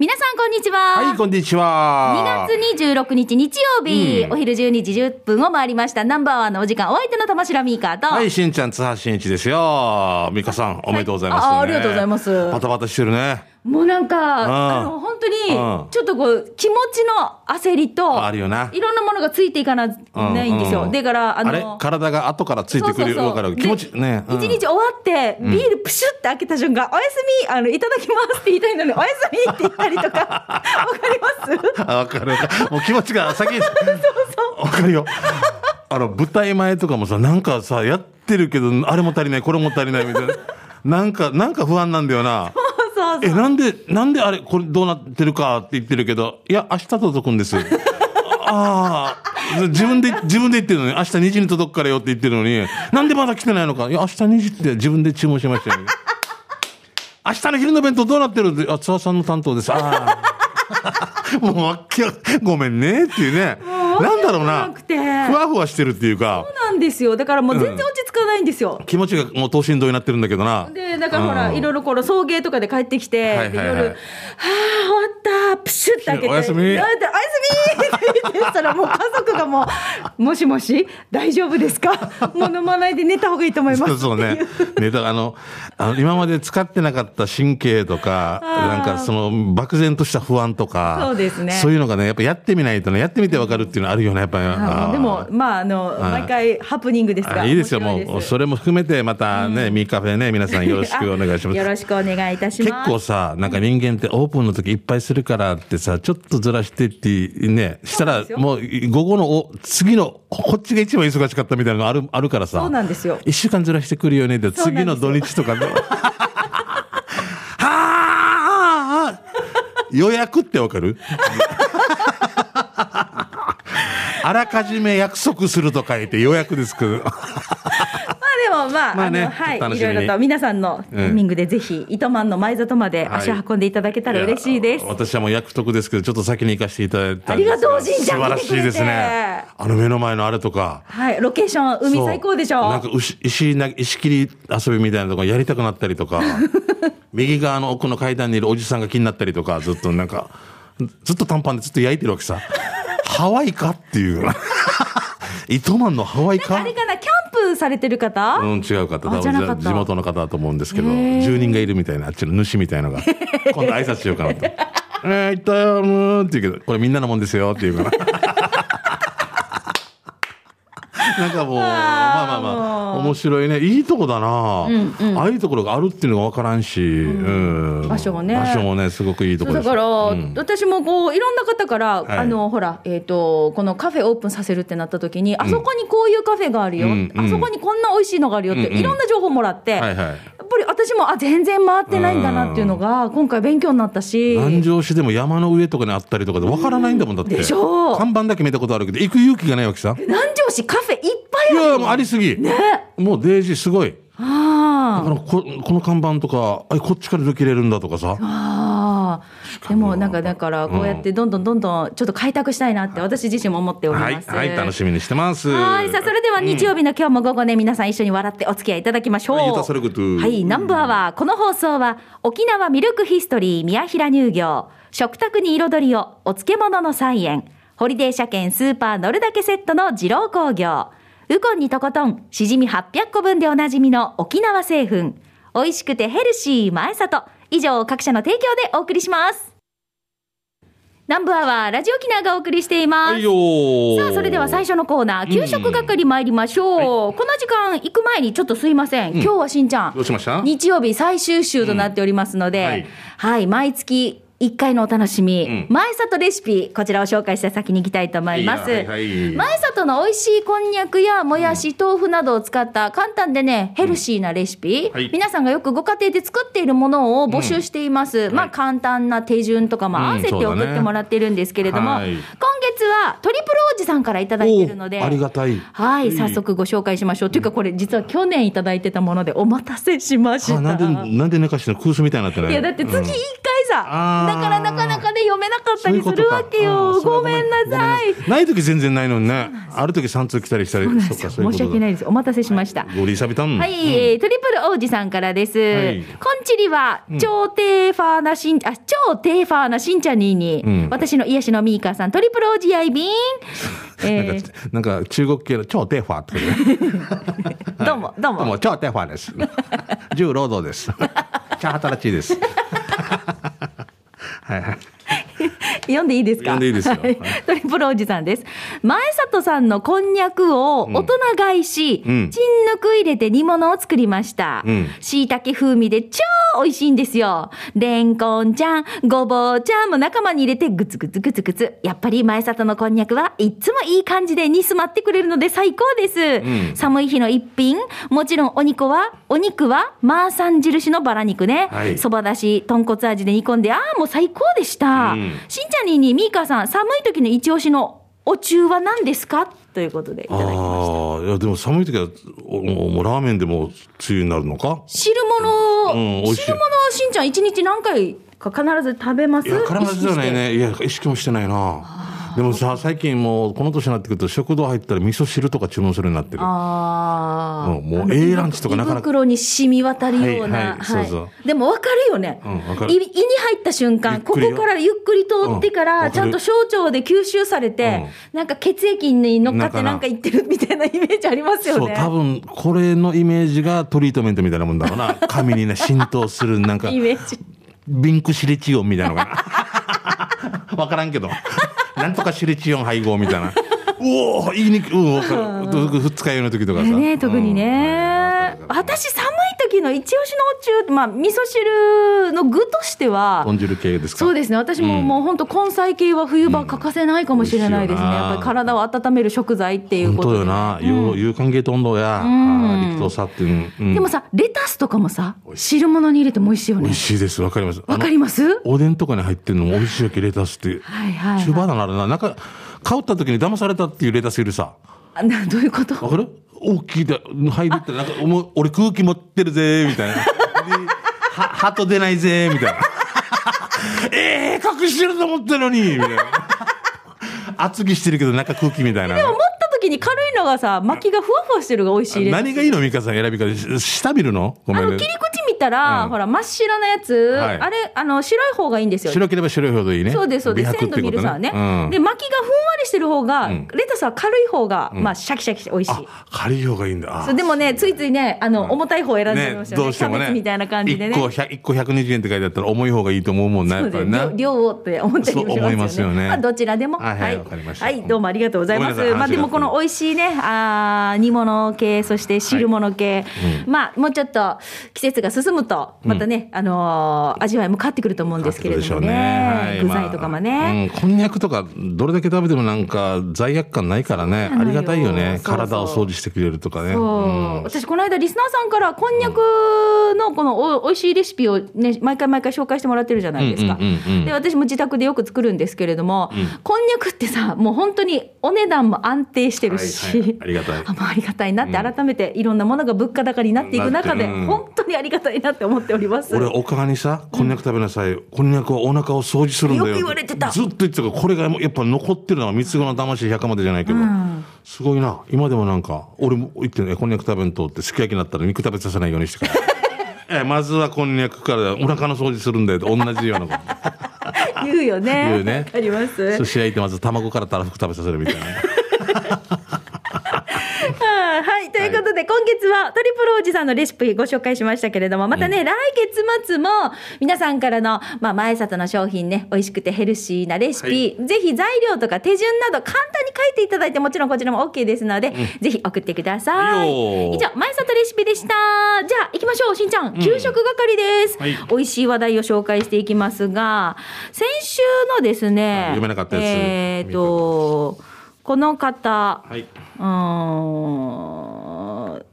皆さんこんにちは。はい、こんにちは。2月26日日曜日、うんお昼12時10分を回りました。ナンバーワンのお時間、お相手の玉城ミーカーと、はい、しんちゃん、津波しんいちですよ。美香さん、おめでとうございます、ねあありがとうございますバタバタしてるね。もうなんか、んあの、本当にうん、ちょっとこう、気持ちの焦りと、あるよないろんなものがついていかなないんですよ。うんだから、あの、体が後からついてくるよ。わかる。気持ち、でね。うん一日終わって、ビールプシュって開けた瞬間、おやすみ、あの、いただきますって言いたいのに、おやすみって言ったりとか、わかります？あわかるわかる。もう気持ちが先に。そうそう。わかるよ。あの、舞台前とかもさ、なんかさ、やってるけど、あれも足りない、これも足りないみたいな。なんか、なんか不安なんだよな。え、なんで、なんであれ、これどうなってるかって言ってるけど、いや、明日届くんです。ああ、自分で、自分で言ってるのに、明日2時に届くからよって言ってるのに、なんでまだ来てないのか。いや、明日2時って自分で注文しましたよ、ね。明日の昼の弁当どうなってるって、あ、津田さんの担当です。ああ。もうわっきゃ、ごめんねっていうね。なんだろうな。ふわふわしてるっていうか、そうなんですよ。だからもう全然落ち着かないんですよ。気持ちがもう等身同になってるんだけどな。で、だからほら、うんいろいろこの送迎とかで帰ってきて、はいはいはいで夜、はあ、終わった、プシュって開けて、おやすみすみって言ってたら、もう家族がもう、もしもし、大丈夫ですか？もう飲まないで寝た方がいいと思います。そうね。ね、だからあの、あの、今まで使ってなかった神経とか、なんかその、漠然とした不安とか、そうですねそういうのがね、やっぱやってみないとね、やってみてわかるっていうのあるよね、やっぱり。でも、まあ、あの、はい毎回ハプニングですが。あいいですよ、もう、それも含めて、またね、ミーカフェね、皆さんよろしくお願いします。あ よろしくお願いいたし結ます。構さ、なんか人間ってオープンの時いっぱいするからってさ、ちょっとずらしてってね、したらもう午後のお次の、こっちが一番忙しかったみたいなのがあるあるからさ。そうなんですよ一週間ずらしてくるよねって、次の土日とかで。はあ予約ってわかる？あらかじめ約束すると書いて予約ですけど。まあでもまあ、まあねのはい、いろいろと皆さんのタイミングでぜひ、糸満の前里まで足を運んでいただけたら嬉しいです。や私はもう約束ですけど、ちょっと先に行かせていただいたありがとうじいちゃん。素晴らしいですね。あの目の前のあれとか。はい、ロケーション、海最高でしょなんか石石な石切り遊びみたいなとこやりたくなったりとか。右側の奥の階段にいるおじさんが気になったりとかずっとなんかずっと短パンでずっと焼いてるわけさ。ハワイかっていう。糸満のハワイかあれかされてる方、うん、違う方、あ多分地元の方だと思うんですけど、住人がいるみたいな、あっちの主みたいのが、今度挨拶しようかなと。えー、行ったよ、もうって言うけど、これみんなのもんですよって言うから。なんかもう、まあまあまあ、面白いね。いいとこだな、ああいうところがあるっていうのがわからんし、うん。場所もね。場所もね、すごくいいとこ。だから、うん。私もこういろんな方から、はい。あのほら、えー、とこのカフェオープンさせるってなった時に、あそこにこういうカフェがあるよ、うん。うん。あそこにこんな美味しいのがあるよって、うんうん。いろんな情報もらって、はいはい。やっぱり私もあ全然回ってないんだなっていうのが今回勉強になったし。南城市でも山の上とかにあったりとかでわからないんだもんだって。でしょう。看板だけ見たことあるけど、行く勇気がないわけさ。南城市カフェぱいあるいや、もうありすぎ。ねもうデイジーすごい。だあからここの看板とか、あこっちから抜けれるんだとかさ。ああでもなんかだからこうやってどんどんどんどんちょっと開拓したいなって私自身も思っておりはい、ます。はい、楽しみにしてます。はい。さあ、それでは日曜日の今日も午後ね、皆さん一緒に笑ってお付き合いいただきましょう。はい。ナンバーは、この放送は、沖縄ミルクヒストリー宮平乳業、食卓に彩りを、お漬物の菜園、ホリデー車検スーパー乗るだけセットの二郎工業、ウコンにとことん、しじみ800個分でおなじみの沖縄製粉、美味しくてヘルシー前里、以上各社の提供でお送りします。南部アワーラジオキナがお送りしています。さあ、それでは最初のコーナー、給食係参りましょう。この時間行く前にちょっとすいません。今日はしんちゃん。どう、しました？日曜日最終週となっておりますので、うん。はい。はい、毎月1回のお楽しみ、うん。前里レシピ、こちらを紹介して先に行きたいと思います。はいはいはい。前里の美味しいこんにゃくやもやし、豆腐などを使った簡単でね、ヘルシーなレシピ、はい。皆さんがよくご家庭で作っているものを募集しています。まあ、簡単な手順とかも合わせて送ってもらってるんですけれども、はい。今月はトリプル王子さんからいただいてるので。おありがたい。はい、早速ご紹介しましょう。というかこれ実は去年いただいてたものでお待たせしました。あなんで、なんで寝かしての空襲みたいになってないいやだって月1回さ、からなかなかね読めなかったりするわけそういうごめんなさい。なさい時全然ないのにね。ある時3通来たりしたり。そうなんですよそっか申し訳ないです。お待たせしました。ゴリーサビタン。はい、えートリプル王子さんからです。はいこんちりは、超低ファーなしん、あ、超低ファーなしんちゃんにに、うん私の癒しのミーカーさん、トリプル王子やいびん。え なんか、なんか中国系の超テーファーってこどうも、どうも。どうも、超テーファーです。重労働です。超働きです。はいはい。読んでいいですか？読んでいいですよはいトリプルおじさんです。前里さんのこんにゃくを大人買いし、うんチンヌク入れて煮物を作りましたうん。椎茸風味で超美味しいんですよ。レンコンちゃん、ごぼうちゃんも仲間に入れてグツグツグツグツ。やっぱり前里のこんにゃくはいっつもいい感じで煮詰まってくれるので最高です。ん寒い日の一品。もちろんお肉は、お肉はマーサン印のバラ肉ね。はいそばだし、豚骨味で煮込んで、ああ、もう最高でした。うんしんちゃんにに、みーかさん、寒い時の一押しのお中は何ですか？ということでいただきました。ああ、いや、でも寒い時は、おもうラーメンでも梅雨になるのか？汁物、うん汁物はしんちゃん一日何回か必ず食べます？いや、必ずじゃないね。いや、意識もしてないな。でもさ、最近もう、この年になってくると、食堂入ったら味噌汁とか注文するようになってる。ああ、うんもう A ランチとかなかなか。胃袋に染み渡るような、はいはいそうそう。でも分かるよね、うんわかる。胃胃に入った瞬間ここからゆっくり通ってからちゃんと小腸で吸収されて、なんか血液に乗っかってなんかいってるみたいなイメージありますよそう、ね多分、これのイメージがトリートメントみたいなもんだろうな。髪にね、浸透する、なんか、イメージ。ビンクシリチオンみたいなのかな。わからんけど。なんとかシリチオン配合みたいな。おお言いにくい。うん、わかる。二日酔いの時とかさ。ね特にね、うん私寒い時の一押しのお中まあ味噌汁の具としては豚汁系ですか？そうですね私ももう本当根菜系は冬場欠かせないかもしれないですね、うんやっぱり体を温める食材っていう本当ことで、ね、よな。有有関係と温度や、力とさっていう。うんでもさレタスとかもさ汁物に入れても美味しいよ美ね味しいです。わかります。わかります？おでんとかに入ってるのも美味しいわけ、レタスって。はいはいはい中華だな、あれな。なんか、買った時に騙されたっていうレタスいるさ。どういうこと？わかる？大きいで、入ってなんか、もう俺空気持ってるぜ、みたいな。では、鳩出ないぜ、みたいな。え えー、隠してると思ったのに、みたいな。厚着してるけど中空気みたいな。でも持った時に軽いのがさ巻きがふわふわしてるが美味しいレタス何がいいのミカさん選び方。し下見るの？ごめんねあの切り。口見たら、うんほら真っ白なやつ、はいあれあの白い方がいいんですよ白ければ白いほどいいね。そうです、そうです。鮮度見るさはね。うんで、巻きがふんわりしてる方が、んレタスは軽い方が、まあ、シャキシャキして美味しい。あ、軽い方がいいんだ。あそうでもね、ついついね、あの、重たい方を選んでましたよね。どうしてもね。キャベツみたいな感じでね。1個100、一個120円って書いてあったら重い方がいいと思うもんな、やっぱりな。量量をって思ったりもしますよね。そう思いますよねまあ、どちらでも。はいはいわかりましたはい、どうもありがとうございます。ごめんなさいまあ、でもこの美味しいね、あー煮物系、そして汁物系、まあ、もうちょっと季節が進むと、またね、あのー味わいも変わってくると思うんですけれどもね。具材とかもね。まあうん、こんにゃくとか、どれだけ食べてもなんか罪悪感ないからね。ありがたいよね。そうそう。体を掃除してくれるとかね。そう、うん。私この間リスナーさんからこんにゃくのこのおおいしいレシピをね毎回毎回紹介してもらってるじゃないですか、うんうんうんうん。で私も自宅でよく作るんですけれども、こんにゃくってさもう本当にお値段も安定してるし、はいはい。ありがたい。ありがたいなって改めていろんなものが物価高になっていく中で、本当にありがたいなって思っております俺、おかがにさ、こんにゃく食べなさい。こんにゃくはお腹を掃除するんだよ。よく言われてたずっと言ってたから、これがやっぱ残ってるのは三つ子の魂100までじゃないけど、すごいな。今でもなんか、俺も言ってね、こんにゃく食べんとって、すき焼きになったら肉食べさせないようにしてから。えまずはこんにゃくからお腹の掃除するんだよと同じようなこと。言うよね言うねわかります寿司焼いてまず卵からたらふく食べさせるみたいな。はい。ということで、今月はトリプルおじさんのレシピご紹介しましたけれども、またね、来月末も皆さんからの、まあ、前里の商品ね、美味しくてヘルシーなレシピ、ぜひ材料とか手順など簡単に書いていただいて、もちろんこちらも OK ですので、ぜひ送ってください。以上、前里レシピでした。じゃあ、行きましょう。しんちゃん、給食係です。はい美味しい話題を紹介していきますが、先週のですね、読めなかったえっ、と、この方、はい。うーん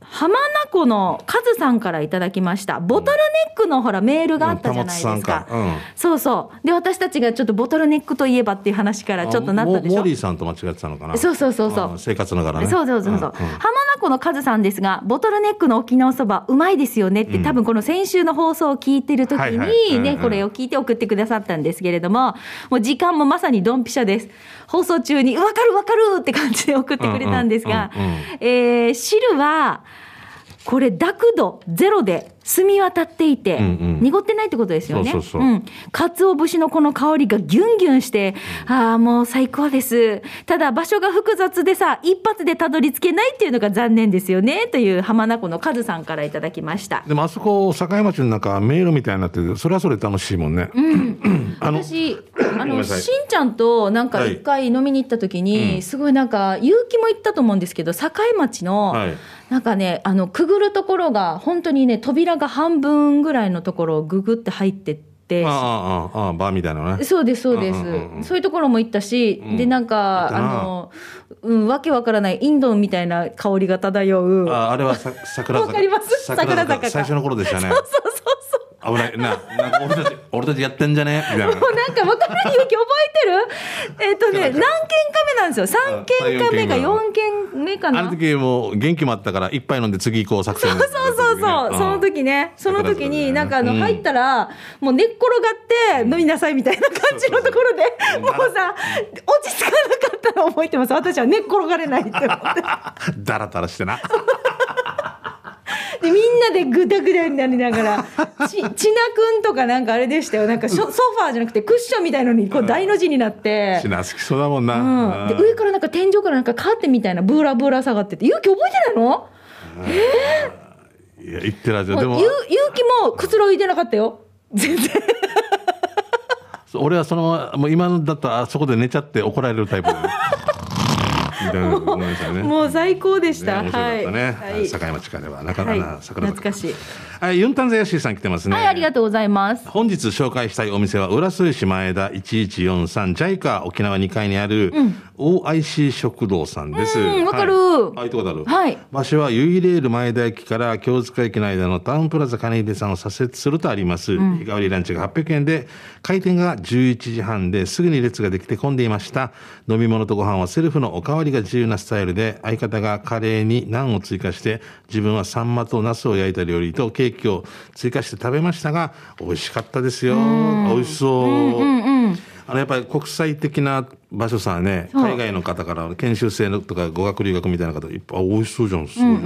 浜名湖のカズさんからいただきました。ボトルネックのほらメールがあったじゃないですうんか。玉津さんかうんそうそう。で、私たちがちょっとボトルネックといえばっていう話からちょっとなったでしょモモー。リーさんと間違ってたのかな。そうそうそうそうあ生活の柄ね。そうそうそうそう、浜名湖のカズさんですが、ボトルネックの沖縄そば、うまいですよねって、多分この先週の放送を聞いてる時はいはい。うんうん。にね、これを聞いて送ってくださったんですけれども、もう時間もまさにドンピシャです。放送中に、わかるわかるって感じで送ってくれたんですがうんうんうんうん、えー汁は、これ、濁度ゼロで澄み渡っていて、うんうん。濁ってないってことですよね。そうそうそう。ん。鰹節のこの香りがギュンギュンして、ああ、もう最高です。ただ場所が複雑でさ、一発でたどり着けないっていうのが残念ですよね、という浜名湖のカズさんからいただきました。でもあそこ境町の中迷路みたいになっててそれはそれ楽しいもんね。あの私、あの、しんちゃんとなんかはい。一回飲みに行った時に、すごいなんか、結城も行ったと思うんですけど、境町の、はい。なんかね、あの、くぐるところが、本当にね、扉が半分ぐらいのところをぐぐって入ってって、ああああああバーみたいなのね。そうです、そうです、うんうんうんそういうところも行ったし、うんで、なんか、あの、うん、わけわからないインドみたいな香りが漂う。ああれはさ桜坂。わかります？桜坂か最初の頃でしたね。そうそうそうそう。危ないななんか俺たち俺たちやってんじゃね？みたいな。もうなんかわからん勇気覚えてる？えっとね、何件か目なんですよ。3件か目かあ4件目かな。あの時もう元気もあったから一杯飲んで次行こう作戦。そうそうそうその時ね、その時に、なんかあの、うん入ったら、もう寝っ転がって飲みなさいみたいな感じのところで、もうさ、落ち着かなかったの覚えてます。私は寝っ転がれないって思って。ダラダラしてな。で、みんなでぐだぐだになりながら、ち、ちなくんとかなんかあれでしたよ。なんかショソファーじゃなくてクッションみたいのに、こう大の字になってし。な好きそうだもんな。うん。で、上からなんか天井からなんかカーテンみたいなブーラブーラ下がってて、勇気覚えてないの？いや言ってらっしゃるでももうゆ勇気もくつろいでなかったよ。全然。俺はそのもう今だったらあそこで寝ちゃって怒られるタイプだね。みたいなごめんなさいね。もう最高でした。ねたね。はい。境町からはなかはないか桜懐かしい。はい、ユンタンザヤシーさん来てますね。はい、ありがとうございます。本日紹介したいお店は浦添市前田1143ジャイカ沖縄2階にある OIC 食堂さんです。うんわかるはい、あ、行ったことある。はい場所はユイレール前田駅から京塚駅の間のタウンプラザ金秀さんを左折するとあります。日替わりランチが800円で、開店が11時半ですぐに列ができて混んでいました。飲み物とご飯はセルフのおかわりが自由なスタイルで、相方がカレーにナンを追加して、自分はサンマとナスを焼いた料理とケーキを追加して食べましたが、美味しかったですよ。美味しそう。あのやっぱり国際的な場所さね、海外の方から研修生のとか語学留学みたいな方いっぱい、あ美味しそうじゃん、すごい。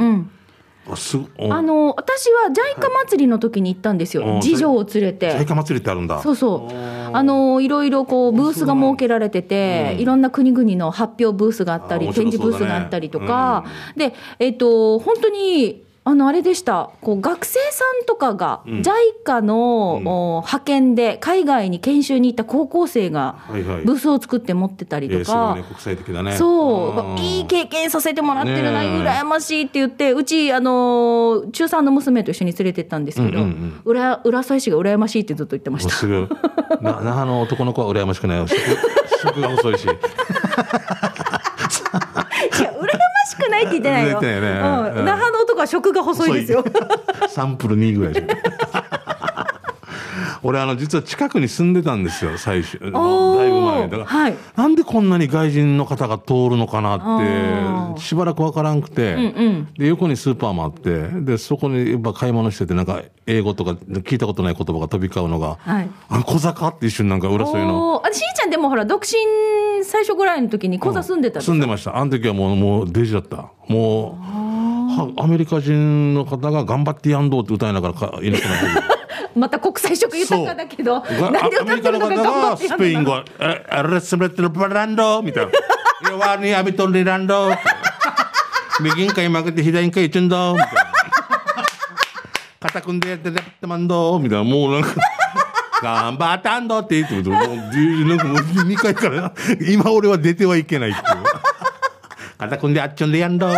あ、すごおあの、私はジャイカ祭りの時に行ったんですよ。はい次女を連れて。ジャイカ祭りってあるんだ。そうそう。あの、いろいろこう、ブースが設けられてて、いろんな国々の発表ブースがあったり、あ面展示ブースがあったりとか、で、えっと、本当に、あの、あれでした。こう、学生さんとかが、ジャイカの、お派遣で海外に研修に行った高校生がはいはい、ブースを作って持ってたりえーとかすごいね、、国際的だね。そう、ん。いい経験させてもらってるな、羨ましいって言って、うち、あの、中3の娘と一緒に連れてったんですけど、うんうんうん。浦浦添市が羨ましいってずっと言ってました。すぐ、な、那覇の男の子は羨ましくないよ。食食が細いし。いや、羨ましくないって言ってないよ。うん。那覇の男は食が細いですよ。サンプル2ぐらいじゃん。俺あの実は近くに住んでたんですよ最初。だいぶ前。だから、はい。なんでこんなに外人の方が通るのかなあっー。てしばらくわからんくて、んで横にスーパーもあって。でそこにやっぱ買い物しててなんか英語とか聞いたことない言葉が飛び交うのが、はい。あ小坂って一瞬なんか浦添の。おー。あしーちゃんでもほら独身最初ぐらいの時に小座住んでたでしょ住んでました。あの時はもうもうデジだった。もうはアメリカ人の方が「頑張ってやんどう」って歌いながらかいなくなってるまた国際色豊かだけどがなんでアメリカの方歌ってるのか頑張がってやんスペイン語「えレッスレットルパランド」みた。いな「弱にアビトンリランド」右にかい曲げて左にかいチュンドみたいな「肩組んでやってやってまんど」みたいなもうなんか。頑張ったんだって言ってもうなんかもう2回から今俺は出てはいけないっていう。肩組んであっちょんでやんど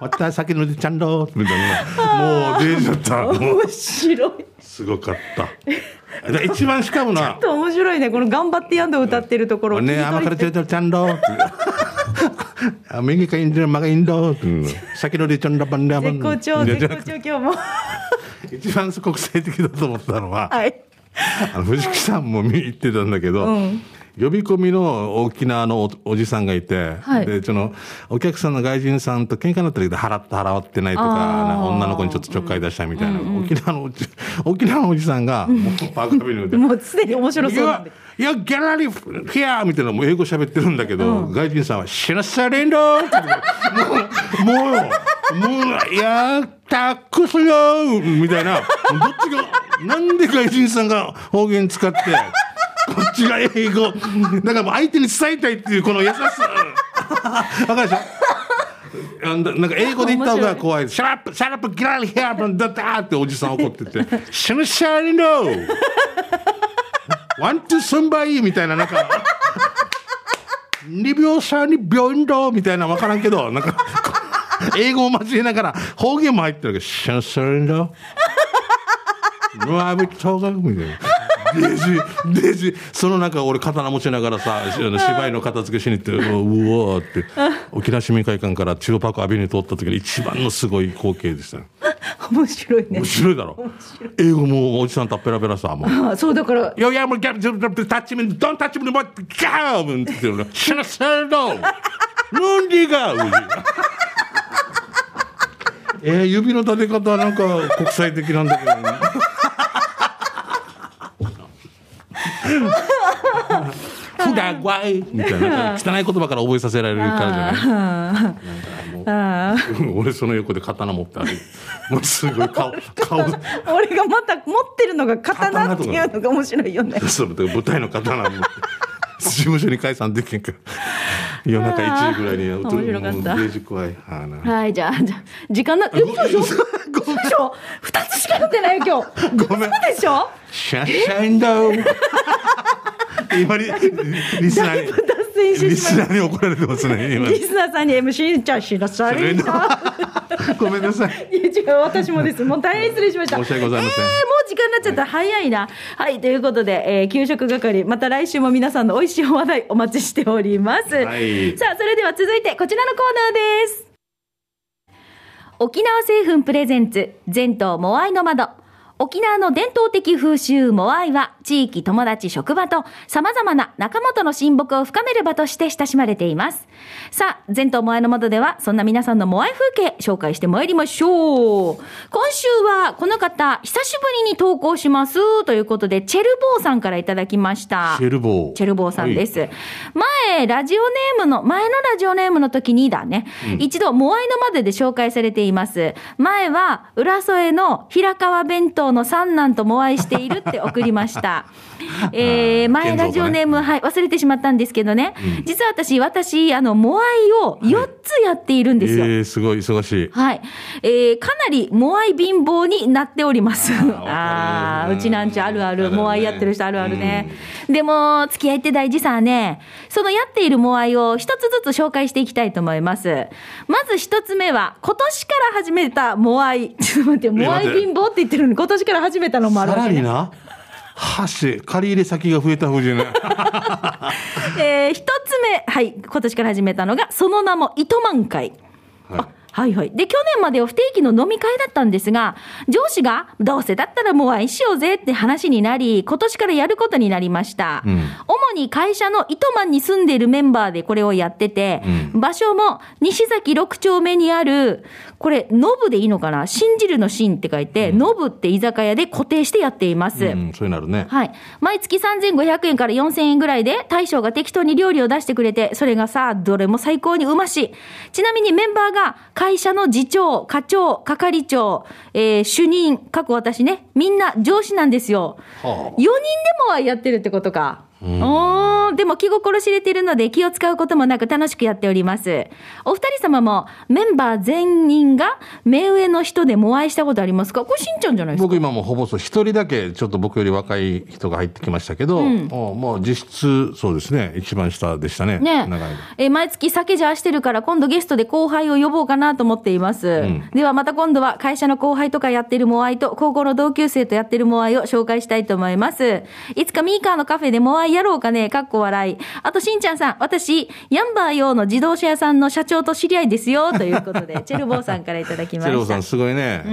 また先のでちゃんどみたいなもう出ちゃった面白いすごかった。で一番しかもなちょっ、と面白いねこの頑張ってやんで歌ってるところね、甘辛ちょいとちゃんどって。あ右かインド、マがインド。う ん先のでちょんだばんだ。絶好調、絶好調、今日も。一番国際的だと思ったのは、はい。あの藤木さんも見に行ってたんだけど、うん呼び込みの沖縄のおおじさんがいて、はい。でそのお客さんの外人さんと喧嘩になったけど払って払ってないとか女の子にちょっとちょっかい出したみたいな、沖縄のおじ 沖縄のおじさんが、もうバカビルで。もうすでに面白そうなんで。いや、ギャラリー、ヒアーみたいな、もう英語喋ってるんだけど、外人さんは、シナサレンドってもう、もう、もう、いや、タックスよ!みたいな、どっちが、なんで外人さんが方言使って、こっちが英語、だからもう相手に伝えたいっていう、この優しさ。わかるでしょ？あんだなんか英語で言った方が怖い。シャラップ、シャラップ、ギャラリーヒアーだったっておじさん怒ってて、シナサレンドワン、ツー、スンバイみたいな、なんか、二秒差に病院だみたいなわからんけど、なんか、英語を交えながら、方言も入ってるけど、シャンサレンダー。ラビットがみたいな。デジ、デジ、その中俺刀持ちながらさ、芝居の片付けしに行って、うわーって、沖縄市民会館から中央パークアビニュー通った時に一番のすごい光景でした。面白いね面。白いだろ。英語もおじさんたっぺらぺらさ、もう。あそうだから、いやいや、もうギャル、タッチミン、ドンタッチミン、もう、ガーブンって言ってるの。シャラシャラドなんでが、うじ。えー、指の立て方はなんか国際的なんだけどね。ふだわい。みたいな。汚い言葉から覚えさせられるからじゃない。俺その横で刀持って歩いて。もうすごい顔顔。俺がまた持ってるのが刀っていうのが面白いよね。舞台の刀持って 事務所に解散できんか。ら 夜中1時ぐらいに面白かった。ジ怖い。はい、じゃあ、じゃあ時間な、え、嘘でしょ？嘘でしょ？二つしか読んでないよ、今日。ごめん。嘘でしょ？シャンシャインダウン。今リリスナーにリスナーに怒られてますね今。リスナーさんに MC ちゃん知らされた。ごめんなさい。いや違う、私もです。もう大変失礼しました。申し訳ございません。えーちゃった。早いな。はい、ということで、えー給食係、また来週も皆さんの美味しいお話題お待ちしております。はいさあ、それでは続いてこちらのコーナーです。沖縄製粉プレゼンツ、全島モアイの窓。沖縄の伝統的風習モアイは地域、友達、職場と様々な仲間との親睦を深める場として親しまれています。さあ、全島モアイの窓ではそんな皆さんのモアイ風景紹介してまいりましょう。今週はこの方、久しぶりに投稿しますということで、チェルボーさんからいただきました。シェルボーチェルボーさんです。前、ラジオネームの、前のラジオネームの時にだね、一度、モアイの窓で紹介されています。前は、浦添の平川弁当の三男とモアイしているって送りました。えー、前ラジオネーム、はい、忘れてしまったんですけどね。実は私、私、あの、モアイを4つやっているんですよ。えー、すごい忙しいはい。えー、かなりモアイ貧乏になっております。ああー、うちなんちゅあるある、モアイやってる人あるあるね。でも、付き合いって大事さね。そのやっているモアイを一つずつ紹介していきたいと思います。まず一つ目は、今年から始めたモアイ。ちょっと待って、モアイ貧乏って言ってるのに、今年から始めたのもあるさわけね。らにな？箸借り入れ先が増えた風じゃないえー、一つ目、はい、今年から始めたのが、その名も糸満会。はい。あはいはい。で、去年までは不定期の飲み会だったんですが、上司が、どうせだったらもう愛しようぜって話になり、今年からやることになりました。うん主に会社の糸満に住んでいるメンバーでこれをやってて、場所も西崎6丁目にある、これ、ノブでいいのかな？信じるの信って書いて、ノブって居酒屋で固定してやっています。うん、そういうのあるねはい。毎月3500円から4000円ぐらいで、大将が適当に料理を出してくれて、それがさ、どれも最高にうまし。ちなみにメンバーが、会社の次長、課長、係長、えー主任、過去私ね、みんな上司なんですよ。は4人でもはやってるってことか。おーでも気心知れてるので気を使うこともなく楽しくやっております。お二人様もメンバー全員が目上の人でもお会いしたことありますか？これしんちゃんじゃないですか？僕今もうほぼそう一人だけちょっと僕より若い人が入ってきましたけど、もうもう実質そうですね。一番下でしたね。ね。長い間えー毎月酒じゃあしてるから今度ゲストで後輩を呼ぼうかなと思っています、ではまた今度は会社の後輩とかやってるモアイと高校の同級生とやってるモアイを紹介したいと思います。いつかミーカーのカフェでモアイやろうかね、かっこ笑い。あと、しんちゃんさん、私、ヤンバー用の自動車屋さんの社長と知り合いですよ、ということで、チェルボーさんからいただきましたチェロさん。すごいね。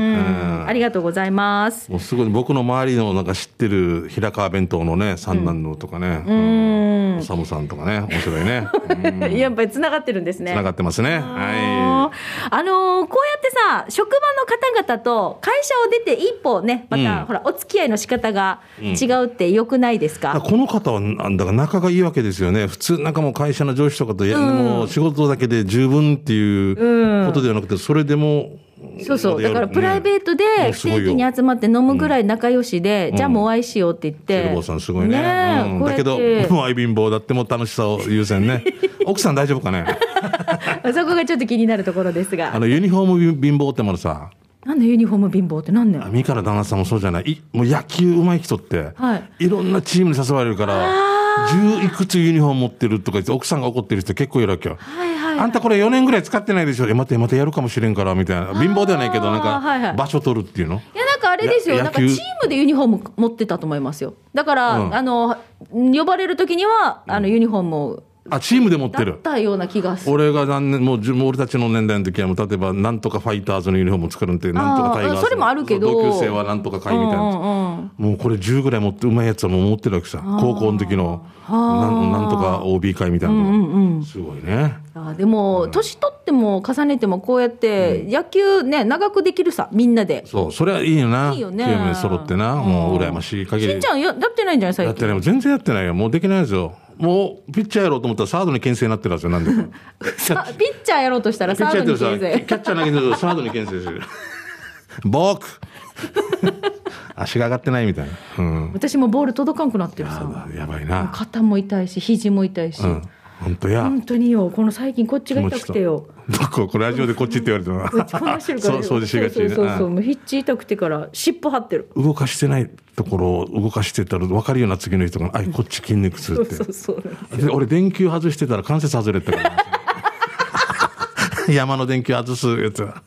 ありがとうございます。もうすごい僕の周りのなんか知ってる平川弁当のね三男のとかね、うん。おさむさんとかね面白いね。うんやっぱり繋がってるんですね。繋がってますね。はーあのーこうやってさ、職場の方々と会社を出て一歩ね、また、うんほら、お付き合いの仕方が違うってよくないですい。か、この方はなんだか仲がいいわけですよね。普通なんかもう会社の上司とかとや、もう仕事だけで十分っていうことではなくて、それでもそうそう。だからプライベートで不定期に集まって飲むぐらい仲良しで、じゃあもうお会いしようって言って。チェルさんすごいね。だけど、てもう愛貧乏だってもう楽しさを優先ね。奥さん大丈夫かね？そこがちょっと気になるところですあが。の、ユニフォーム貧乏ってものさ、なんでユニフォーム貧乏ってなんだよ。三から旦那さんもそうじゃない。いもう野球上手い人って、はいいろんなチームに誘われるから、十いくつユニフォーム持ってるとか言って、奥さんが怒ってる人結構いるわけよ。はいはい。あんたこれ4年ぐらい使ってないでしょ？え、待って、またやるかもしれんから、みたいな。貧乏ではないけど、なんはいはいか、場所取るっていうの？いや、なんかあれですよ。やなんかチームでユニフォーム持ってたと思いますよ。だから、うんあの、呼ばれる時には、あの、ユニフォームを、あ、チームで持ってる。たような気がする。俺が何年、もうもう俺たちの年代の時は、もう例えば、なんとかファイターズのユニフォームを作るんで、なんとかタイガースの。それもあるけど同級生はなんとか会みたいな。うんうんうんもうこれ10ぐらい持って、うまいやつはもう持ってるわけさ。高校の時の、なんなんとか OB 会みたいなのが。すごいね。あでも、年取っても重ねてもこうやって野球ね、長くできるさ、みんなで。そう、それはいいよな。いいよねチームで揃ってな。もう羨ましい限り。しんちゃんややってないんじゃない最近。やってない。全然やってないよ。もうできないですよ。もう、ピッチャーやろうと思ったらサードに牽制になってるはずよ、なんでピッチャーやろうとしたらサードに牽制キャッチャー投げてるとサードに牽制する。ボーク足が上がってないみたいな。うん。私もボール届かんくなってるさ。あやばいな。肩も痛いし、肘も痛いし。うん。本当や。本当によ、この最近こっちが痛くてよ。どここれラジオでこっちって言われてるな。こっちこんなしてるから。そう掃除しがちそうそうそうそう。うんもうヒッチ痛くてから尻尾張ってる。動かしてないところを動かしてたら分かるような次の人が、あい、こっち筋肉痛って。そうそうそう。で俺電球外してたら関節外れてたから。山の電球外すやつは。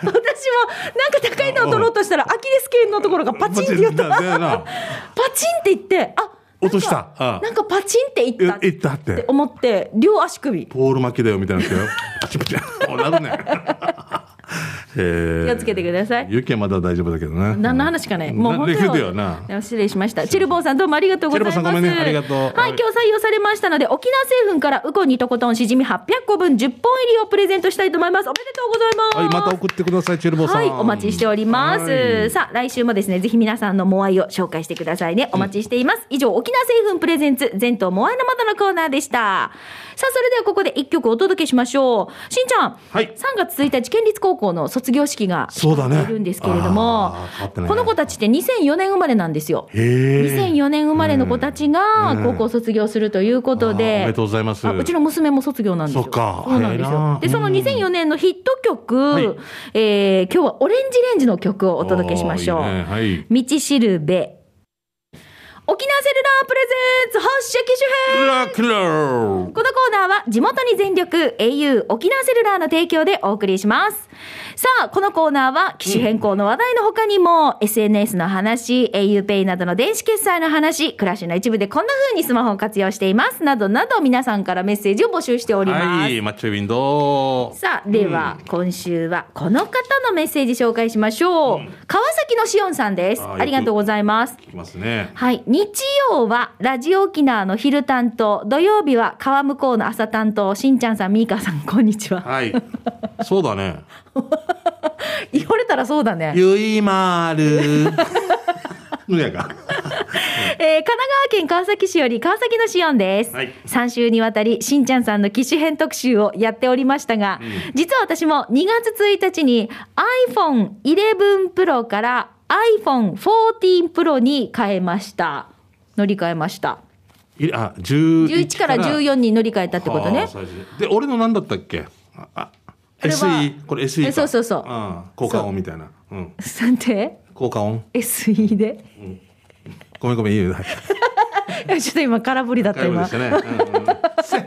私もなんか高いのを取ろうとしたらアキレス腱のところがパチンって言った。パ。チンって言って、あ落とした。なんかパチンって言ったえいったっってて。思って、両足首。ポール巻きだよみたいなってよ。パチパチ。おなるね。え気をつけてください。雪はまだ大丈夫だけどね。何の話かね。もう本当よな。失礼しました。チルボーさんどうもありがとうございます。チルボーさんごめんねありがとうはい、はい今日採用されましたので、沖縄製粉からウコンにとことんしじみ800個分10本入りをプレゼントしたいと思います。おめでとうございます。はい、また送ってください、チェルボさん。はい、お待ちしております。はいさあ、来週もですね、ぜひ皆さんのモアイを紹介してくださいね。お待ちしています。以上、沖縄製粉プレゼンツ、全島モアイの窓のコーナーでした。さあ、それではここで一曲お届けしましょう。しんちゃん、はい3月1日、県立高校の卒業式がそうだねいるんですけれども、ねこの子たちって2004年生まれなんですよ。へえ。2004年生まれの子たちが高校卒業するということで、あーおめでとうございますあうちの娘も卒業なんですよ。そそうなんですよ。で、その2004年のヒット曲、はいえー今日はオレンジレンジの曲をお届けしましょう。いいねはい。道しるべ。沖縄セルラープレゼンツ発射機種編このコーナーは地元に全力 au 沖縄セルラーの提供でお送りします。さあ、このコーナーは機種変更の話題の他にも、SNS の話、auPay などの電子決済の話、暮らしの一部でこんな風にスマホを活用しています。などなど皆さんからメッセージを募集しております。はい、マッチョウィンドウ。さあ、では、今週はこの方のメッセージ紹介しましょう。川崎のしおんさんです。あありがとうございます。ますね。はい。日曜はラジオ沖縄の昼担当、土曜日は川向こうの朝担当、しんちゃんさん、みーかさん、こんにちは。はい。そうだね。言われたらそうだね。ゆいまる。ぬやか。えー神奈川県川崎市より川崎のしおんです。はい3週にわたり、しんちゃんさんの機種編特集をやっておりましたが、実は私も2月1日に iPhone 11 Pro から iPhone 14 Pro に変えました。乗り換えました。いあ、11 11から14に乗り換えたってことねで、俺の何だったっけ？あ、あこれは SE? これ SE か。えそうそうそうあ効果音みたいな。うん。なんて効果音 ?SE で？ごめんごめん、いいよ。はい ちょっと今空振りだった今し。たね。うんうん せ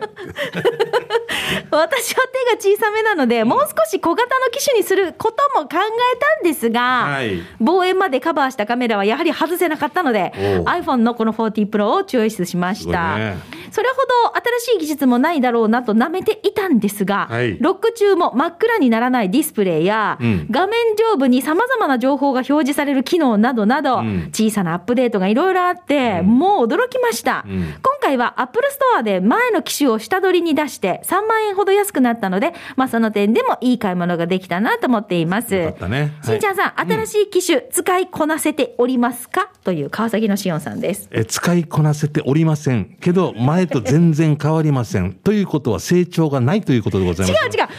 私は手が小さめなので、もう少し小型の機種にすることも考えたんですが、はい望遠までカバーしたカメラはやはり外せなかったので、おう iPhone のこの40 Pro をチョイスしましすごいた。ねそれほど新しい技術もないだろうなと舐めていたんですが、はい。ロック中も真っ暗にならないディスプレイや、うん。画面上部に様々な情報が表示される機能などなど、うん。小さなアップデートがいろいろあって、もう驚きました。うん。今回は Apple Store で前の機種を下取りに出して3万円ほど安くなったので、まあその点でもいい買い物ができたなと思っています。よかったね。はい。しんちゃんさん、新しい機種使いこなせておりますか？という川崎のしおんさんです。え使いこなせておりません。けど前と全然変わりません。ということは成長がないということでございます。違う違う。ちゃんと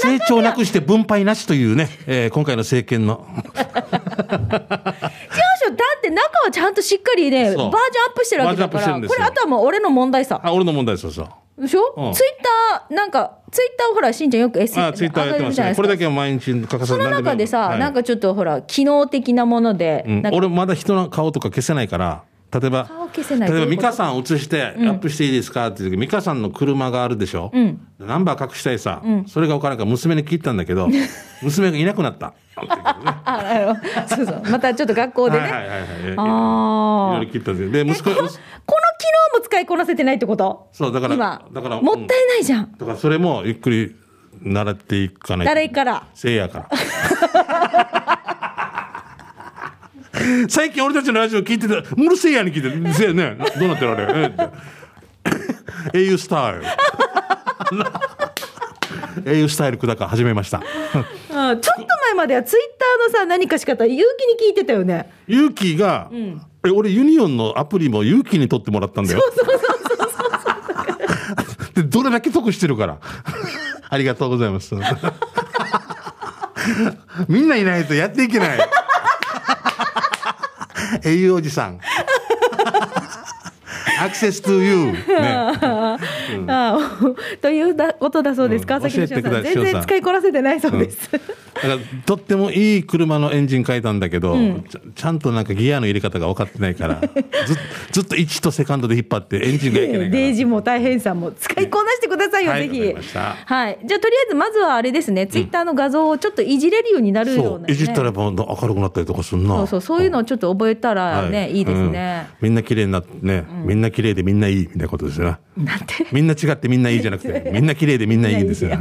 成長なくして分配なしというね、えー今回の政権のって中はちゃんとしっかりね、バージョンアそうップしてるわけだから、これあとはもう俺の問題さ。あ俺の問題ですそう。でしょ、うん。ツイッター、なんか、ツイッターをほら、しんちゃんよく S あツイッターやってますね。これだけは毎日欠かさその中でさ、なんか、かちょっとほら、機能的なもので、うん。俺まだ人の顔とか消せないから例えば例えば美香さん映してアップしていいですかって言う時美香さんの車があるでしょ、ナンバー隠したいさ、それが分からんから娘に聞いたんだけど 娘がいなくなった。あそうそう、またちょっと学校でね。はいはいはいはい。あいろいあろ。聞いたんですよ。で息子この機能も使いこなせてないってこと？そうだから今。だからもったいないじゃん。だからそれもゆっくり習っていかないと。誰から？せいやから 最近俺たちのラジオ聞いてたうるせえやに聞いてるせえね。どうなってるあれ？え？って。英雄スタイル英雄スタイル久高始めました。うんちょっと前まではツイッターのさ、何かし方、勇気に聞いてたよね。勇気が、え俺ユニオンのアプリも勇気に取ってもらったんだよ。でどれだけ得してるから。ありがとうございます。みんないないとやっていけない英雄おじさん。アクセス you ね。ああというだことだそうです。うん。川崎のしおんさん。全然使いこなせてないそうです。だからとってもいい車のエンジン変えたんだけど、ちゃちゃんとなんかギアの入れ方が分かってないから ずずっと1とセカンドで引っ張ってエンジンがいけないから デージも大変さんも使いこなしてくださいよ、はいぜひ。はい。じゃあ、とりあえず、まずはあれですね、ツイッターの画像をちょっといじれるようになるよそうう、な、ね。いじったらやっぱ明るくなったりとかすんな。そうそう、そういうのをちょっと覚えたらね、、はいいですね。うんみんな綺麗になってね、みんな綺麗でみんないいみたいなことですよね。なんて？みんな違ってみんないいじゃなくて、みんな綺麗でみんないいんですよ。いや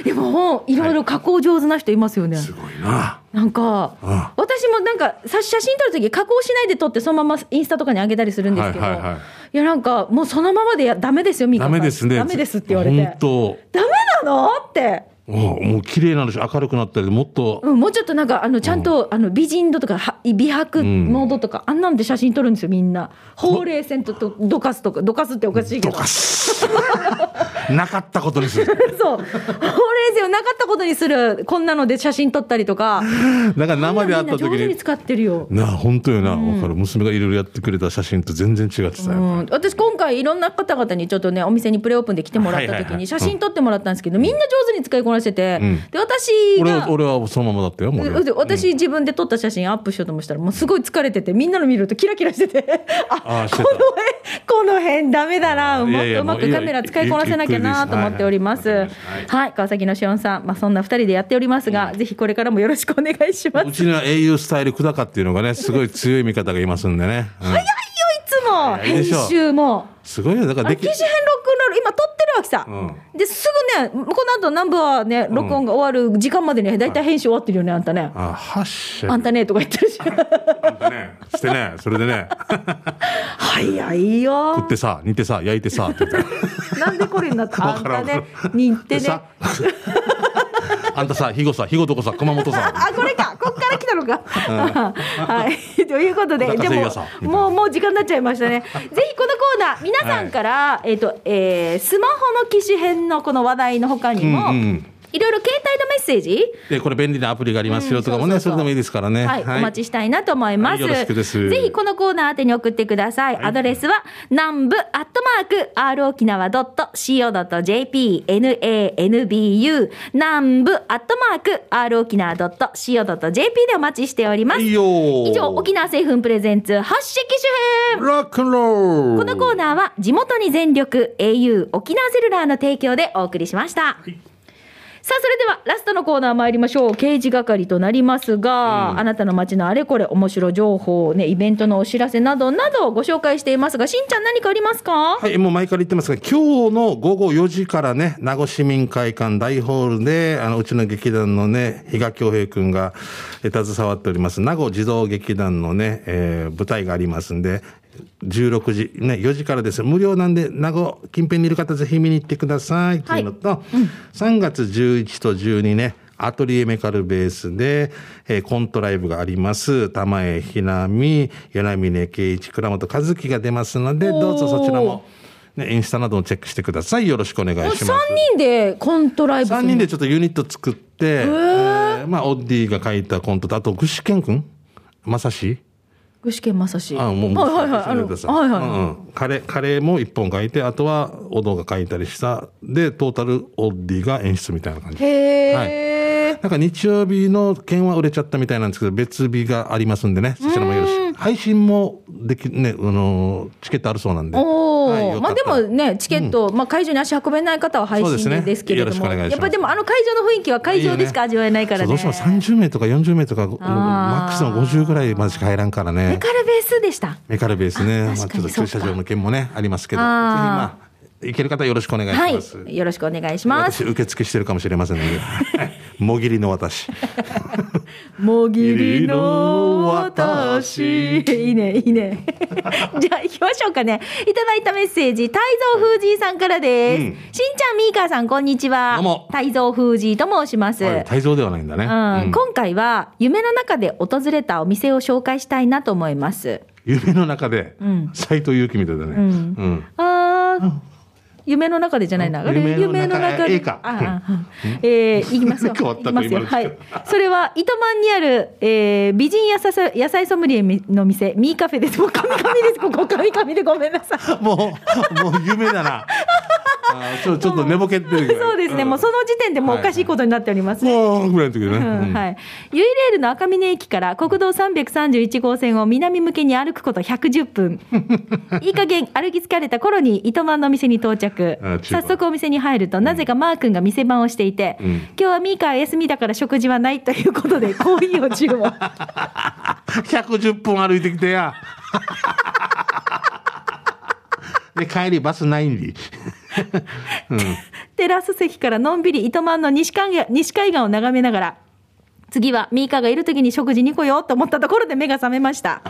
いでも、いろいろ加工上手な人いますよね。すごいな。なんか、あ私もなんかさ写真撮るとき加工しないで撮ってそのままインスタとかに上げたりするんですけど、はいいはいはいやなんかもうそのままでやダメですよミカさんダメですね。ダメですって言われて本ダメなのって、当。もう綺麗なのし明るくなったりもっと、うん、もうちょっとなんかあのちゃんと、あの美人度とかは美白モードとか、あんなんで写真撮るんですよみんなほうれい線ととどかすとかどかすっておかしいけどとかす。なかったことにする。そうほうれい線をなかったことにするこんなので写真撮ったりとか だから生で会った時にに。使ってるよなあ、本当よな。わかる。娘がいろいろやってくれた写真と全然違ってたよ。うん、私今回いろんな方々にちょっとねお店にプレオープンで来てもらった時に写真撮ってもらったんですけど、みんな上手に使いこなしてて、ん。で私が俺は、俺はそのままだったよ、私自分で撮った写真アップしようと思したらもうすごい疲れててみんなの見るとキラキラしてて。あ あこの辺この辺ダメだなうまもういいよくカメラ使いこなせなきゃなと思っております。はい。川崎のしおんさん、まあ、そんな二人でやっておりますが、ぜひこれからもよろしくお願いします。うちには英雄スタイル久高っていうのがね、すごい強い味方がいますんでね。うん。早いつも編集も。すごいよ。だからできあの機、種編ロックンロール今撮ってるわけさ、うですぐねこの後南部はね録音が終わる時間までね大体編集終わってるよねあんたね、あ、はっしゃ。あんたねとか言ってるし。あんたね、してね、それでね、早いよ。食ってさ、煮てさ、焼いてさ、って言って。なんでこれになったあ ん。んたね似てね あんたさ、肥後さ、肥後どこさ、熊本さ。あこれか。こっから来たのか、はい。ということでお腹でももうもう時間になっちゃいましたね。ぜひこのコーナー皆さんから、えっ、と、えースマホの機種編のこの話題の他にも、うんうんいろいろ携帯のメッセージ、で、これ便利なアプリがありますよとかもね、それでもいいですからね。はい、お待ちしたいなと思います。はいよろしくです。ぜひこのコーナー宛てに送ってください。アドレスは、南部アットマーク、r 沖縄 .co.jp、nanbu、南部アットマーク、r 沖縄 .co.jp でお待ちしております。以上、沖縄製粉プレゼンツ、発色主編ロックンロール。このコーナーは地元に全力 au 沖縄セルラーの提供でお送りしました。さあ、それではラストのコーナー参りましょう。刑事係となりますが、あなたの街のあれこれ面白情報、ね、イベントのお知らせなどなどをご紹介していますが、しんちゃん何かありますか？はい、もう前から言ってますが、今日の午後4時からね、名護市民会館大ホールで、あの、うちの劇団のね、比嘉京平君が、えー携わっております、名護児童劇団のね、えー舞台がありますんで、16時、ね、4時からです。無料なんで、名護近辺にいる方ぜひ見に行ってください。というのと、3月11と12ね、アトリエメカルベースで、えーコントライブがあります。玉江ひなみ、柳峰圭一、倉本和樹が出ますので、どうぞそちらも、ね、インスタなどをチェックしてください。よろしくお願いします。3人でコントライブする3人でちょっとユニット作って、えーまあ、オッディが書いたコントと、あと、具志堅くん？まさし具志堅正史。あもう、はいはいはい。あはいはい。うんうんカレー、カレーも一本書いて、あとは、お堂が書いたりした。で、トータルオッディが演出みたいな感じ。へはいえ。なんか日曜日の券は売れちゃったみたいなんですけど、別日がありますんでね、そちらもよ。配信もでき、ね、あの、チケットあるそうなんで。おはいお、まあでもね、チケット、まあ会場に足運べない方は配信ですけれども、よろしくお願いしますやっぱりでもあの会場の雰囲気は会場でしか味わえないからね。どうしても30名とか40名とか、マックスの50ぐらいまでしか入らんからね。メカルベースでした。メカルベースね。まあちょっと駐車場の件もね、ありますけど、ぜひまあ、行ける方よろしくお願いしはます。い。よろしくお願いします。私、受付してるかもしれませんので。はいもぎりの私。もぎりの私。いいね、いいね。じゃあ行きましょうかね。いただいたメッセージ、太蔵風神さんからです。うんしんちゃん、みーかーさん、こんにちは。どうも太蔵風神と申します。はい泰造ではないんだね。うんうん今回は夢の中で訪れたお店を紹介したいなと思います。夢の中で？ん、斎藤佑樹みたいだね。うん。あー、夢の中でじゃないな。あれ夢の中夢で。ああえー、いきますよ。変わますよ。はい。それは、糸満にある、えー、美人野菜野菜ソムリエの店、ミーカフェです。もう神々です。ここ、神々でごめんなさい。もう、もう夢だな。ちょちょっと寝ぼけってるそうですね。もうその時点でもうおかしいことになっております。もう、ぐらいの時でね。うんうんはい。ユイレールの赤峰駅から国道331号線を南向けに歩くこと110分。いい加減歩き疲れた頃に糸満の店に到着早速お店に入ると、なぜかマー君が店番をしていて、うん今日はミーカー休みだから食事はないということで、コーヒーを注文。110分歩いてきてや。で、帰りバスないんで。テラス席からのんびり糸満の西海岸西海岸を眺めながら、次はミーカがいる時に食事に来ようと思ったところで目が覚めました。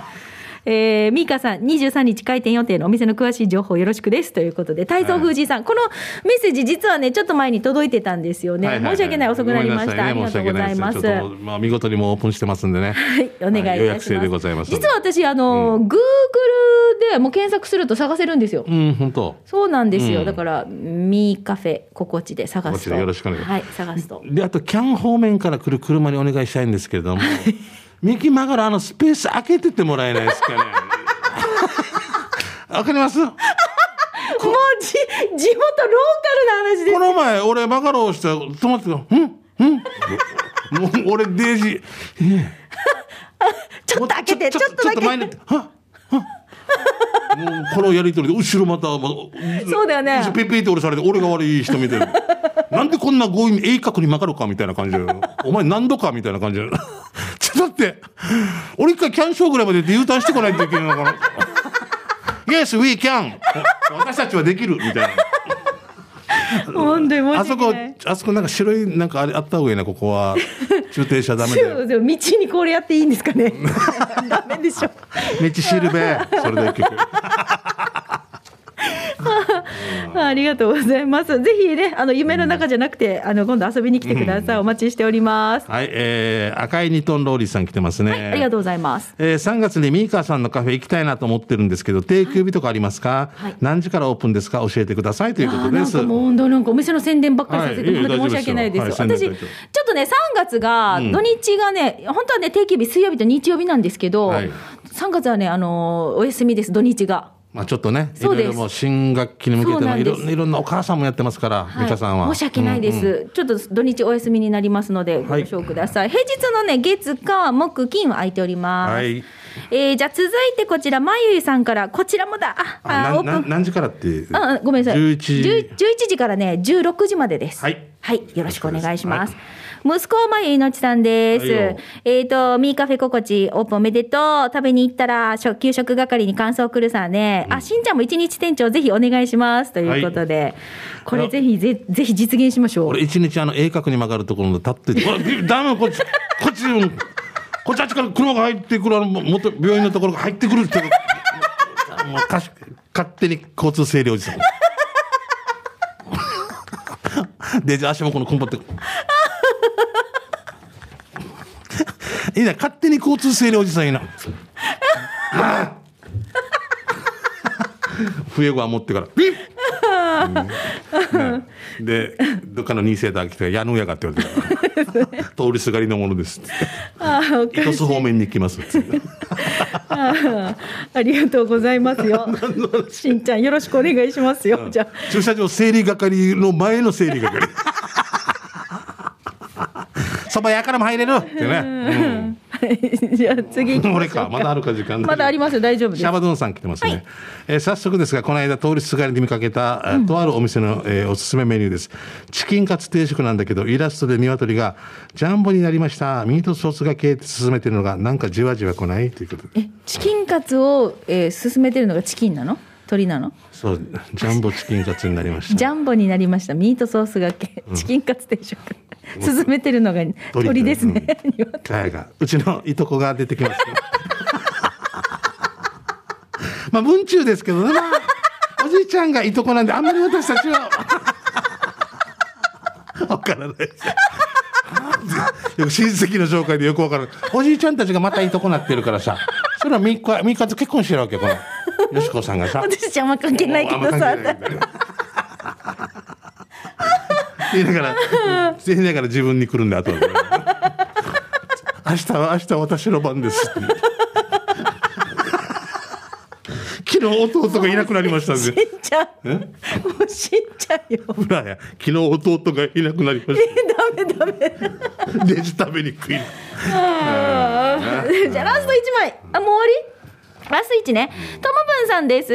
えー、ミーカさん、23日開店予定のお店の詳しい情報よろしくです。ということで、太蔵風神さん、このメッセージ実はね、ちょっと前に届いてたんですよね。はいはいはい申し訳ない、遅くなりました。ありがとうございます。まあ、見事にもうオープンしてますんでね。はい、お願いいたします。予約制でございます実は私、あの、Google でもう検索すると探せるんですよ。うん、本当。そうなんですよ。うんだから、ミーカフェ、心地で探すと。よろしくお願いしますはい、探すと。で、あと、キャン方面から来る車にお願いしたいんですけれども、右曲がるあのスペース開けててもらえないですかね？わかります？こもうじ、地元ローカルな話です。の前、俺曲がろうして、止まってた。うん？うん？もう俺、デージ、え ちょっと開けて、ちょっとだけ。ちょっと前に、は？は？もうこのやりとりで後ろまた、もうそうだよね。ピッピーって俺されて俺が悪い人見てる。なんでこんな強引に鋭角に曲がるかみたいな感じでお前何度かみたいな感じで ちょっと待って。俺一回キャンショーぐらいまで U ターンしてこないといけないのかな。Yes, we can! 私たちはできる。みたいな。本当にあそこあそこなんか白いなんかあれあった方がいいな、ここは。駐停車ダメそうで。そう道にこれやっていいんですかね。ダメでしょ。道しるべ。それで結局。ありがとうございます。ぜひね、あの夢の中じゃなくて、あの今度遊びに来てください。お待ちしております。はい、えー、赤いニトンローリーさん来てますね。ありがとうございます。えー、3月にミーカーさんのカフェ行きたいなと思ってるんですけど、定休日とかありますか、はい何時からオープンですか？教えてくださいということです。あーなんかもうなんかお店の宣伝ばっかりさせてもらってはい申し訳ないですよ。私、ちょっとね、3月が土日がね、本当はね、定休日水曜日と日曜日なんですけど、はい3月はね、あのーお休みです、土日が。まあちょっとね、いろいろもう新学期に向けてのいろんないろんなお母さんもやってますから、はい美香さんは。申し訳ないです、ちょっと土日お休みになりますので、ごはい了承ください。平日のね、月、火、木、金は空いております。はいえーじゃあ続いてこちら、まゆゆさんから、こちらもだ、あ、あオープン。な何時からっていう。あごめんなさい。11 10 11時からね、16時までです。はい。はい。よろしくお願いします。息子はまゆいのちさんです。はいよえっ、と、ミーカフェ心地オープンおめでとう。食べに行ったら、食給食係に感想来るさね。あ、しんちゃんも一日店長ぜひお願いします。ということで。これぜひぜ、ぜひ実現しましょう。俺一日あの鋭角に曲がるところに立ってて、ダメこっち、こっち、うんこっちあっちから車が入ってくる、あの、もっと病院のところが入ってくるって。もうかし勝手に交通整理おじさん。で、じゃあ足もこのこんばって。いいね、勝手に交通整理おじさんいいな。ああ冬子は持ってから、ピッねで、どっかの2世代来て、やぬやがって言われて、通りすがりのものですって。糸巣方面に行きますって。あーありがとうございますよ。しんちゃんよろしくお願いしますよ。じゃあ。駐車場整理係の前の整理係。そば屋からも入れる。ってね。はいじゃあ次行きうん、ましょう俺か、まだあるか時間まだありますよ、大丈夫です。シャ。バドゥンさん来てますね、えー早速ですがこの間通りすがりで見かけた、えーとあるお店の、えーおすすめメニューです。チキンカツ定食なんだけどイラストで鶏がジャンボになりました。ミートソースがけって進めてるのがなんかじわじわ来ない？ということで。え、チキンカツを、えー進めてるのがチキンなの？鳥なの？そうジャンボチキンカツになりました。ジャンボになりました。ミートソースがけ、チキンカツ定食。進めてるのが鳥ですね。うちのいとこが出てきますよ。まあ文中ですけどね、まあ、おじいちゃんがいとこなんであんまり私たちは。わからないよく親戚の紹介でよくわからない。おじいちゃんたちがまたいとこなってるからさ。それはみっかみっかつ結婚してるわけこのよしこさんがさ私じゃあんま関係ないけどさ言いながら、言いながら自分に来るんで、あとは。明日は、明日は私の番です。昨日弟がいなくなりましたんで。ちゃん。えもう死んじゃうよ。昨日弟がいなくなりましダメダメ。た。デジ食べにくい。じゃあラスト1枚。あ、もう終わり？ラスト1ね。ともぶんさんです。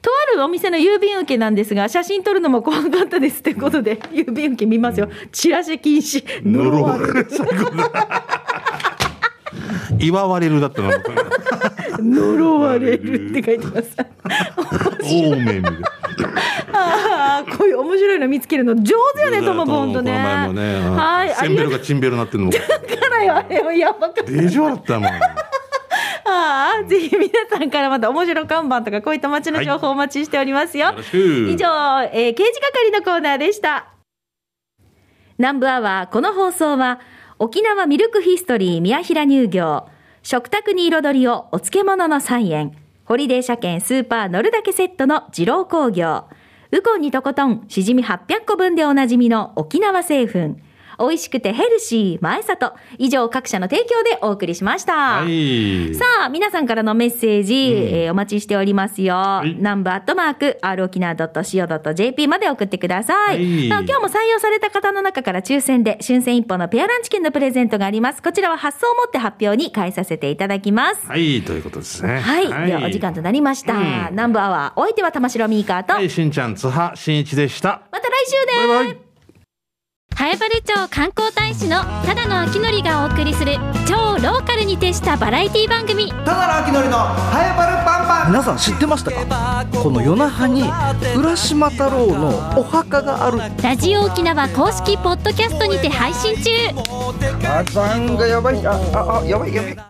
とあるお店の郵便受けなんですが、写真撮るのも怖かったです。ということで、郵便受け見ますよ。チラシ禁止。呪われる。祝われるだったの。呪われるって書いてます。多めに。ああ、こういう面白いの見つけるの上手よね、ともぶん、とね。はい、あセンベりがチンベルになってるのも。だからよ、あれはやばかった。デジ笑ったもん。ああ、ぜひ皆さんからまた面白看板とかこういった街の情報をお待ちしておりますよ。よろしく以上、えー刑事係のコーナーでした。南部アワー、この放送は、沖縄ミルクヒストリー宮平乳業、食卓に彩りをお漬物の菜園、ホリデー車検スーパー乗るだけセットの二郎工業、ウコンにとことん、しじみ800個分でおなじみの沖縄製粉、美味しくてヘルシー、前里。以上、各社の提供でお送りしました。はい。さあ、皆さんからのメッセージ、えーお待ちしておりますよ。いナンバーアットマーク、r 沖縄 .co.jp まで送ってください。はいなお今日も採用された方の中から抽選で、春戦一歩のペアランチ券のプレゼントがあります。こちらは発送をもって発表に代えさせていただきます。はい、ということですね。はい。では、お時間となりました。うん南部アワー、お相手は玉城ミーカーと、はい、しんちゃん、津波しんいちでした。また来週です。バイバイ。南原町観光大使のただの秋のりがお送りする超ローカルに徹したバラエティ番組。ただの秋のりのハエバルパンパン。皆さん知ってましたか？この夜那覇に浦島太郎のお墓がある。ラジオ沖縄公式ポッドキャストにて配信中。火山がやばい。あああやばいやばい